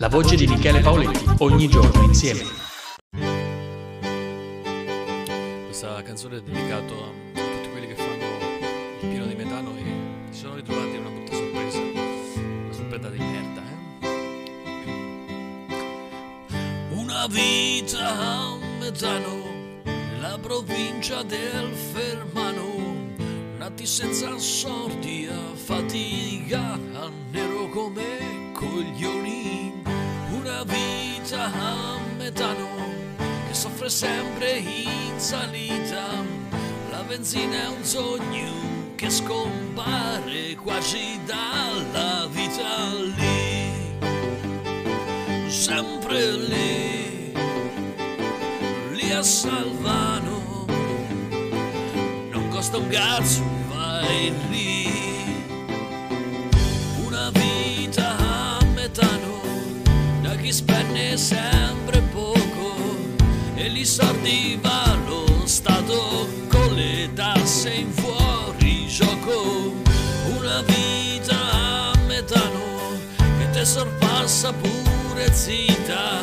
La voce di Michele Paoletti, ogni giorno insieme. Questa canzone è dedicata a tutti quelli che fanno il pieno di metano e si sono ritrovati in una brutta sorpresa. Una sorpresa di merda, eh? Una vita a metano nella provincia del Fermano. Nati senza sorti a fatica, nero come coglioni. Vita a metano che soffre sempre in salita. La benzina è un sogno che scompare quasi dalla vita lì. Sempre lì, lì a Salvano. Non costa un cazzo, vai lì. Li soldi lo Stato con le tasse in fuori gioco. Una vita a metano che te sorpassa pure zita.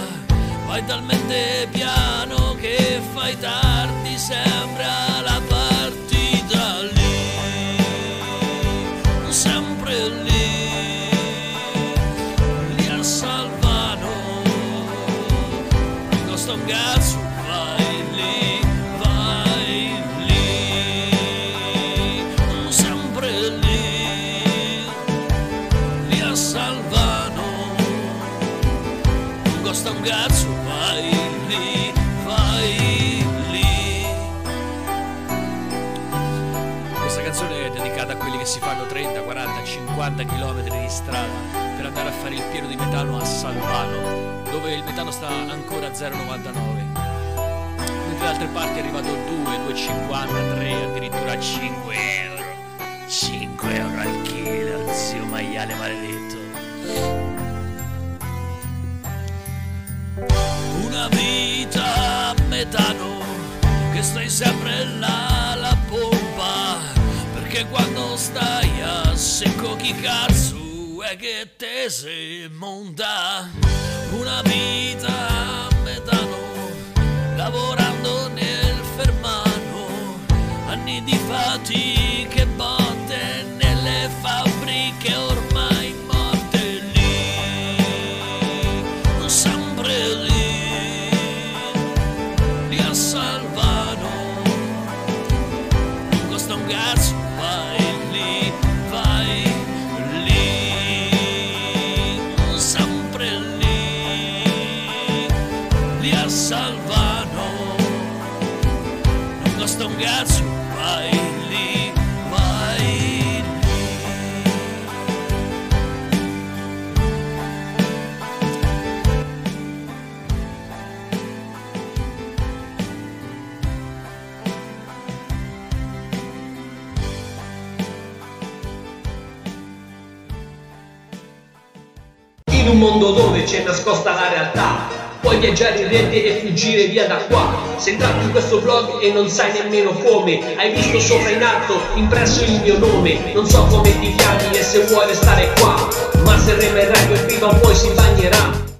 Vai talmente piano che fai tardi, sembra la partita lì, sempre lì, lì costa un cazzo, vai lì, vai lì. Questa canzone è dedicata a quelli che si fanno 30, 40, 50 km di strada per andare a fare il pieno di metano a Salvano, dove il metano sta ancora a 0,99. Mentre da altre parti è arrivato 2, 2,50, 3, addirittura 5 euro. 5 euro al chilo, zio maiale maledetto. Stai sempre là alla pompa perché quando stai a secco chi cazzo è che te si monta? Una vita a metano lavorando nel fermano anni di fatiche In un mondo dove c'è nascosta la realtà, puoi viaggiare in rete e fuggire via da qua. Se entri in questo vlog e non sai nemmeno come, hai visto sopra in alto impresso il mio nome. Non so come ti chiami e se vuoi restare qua, ma se remerai quel prima poi si bagnerà.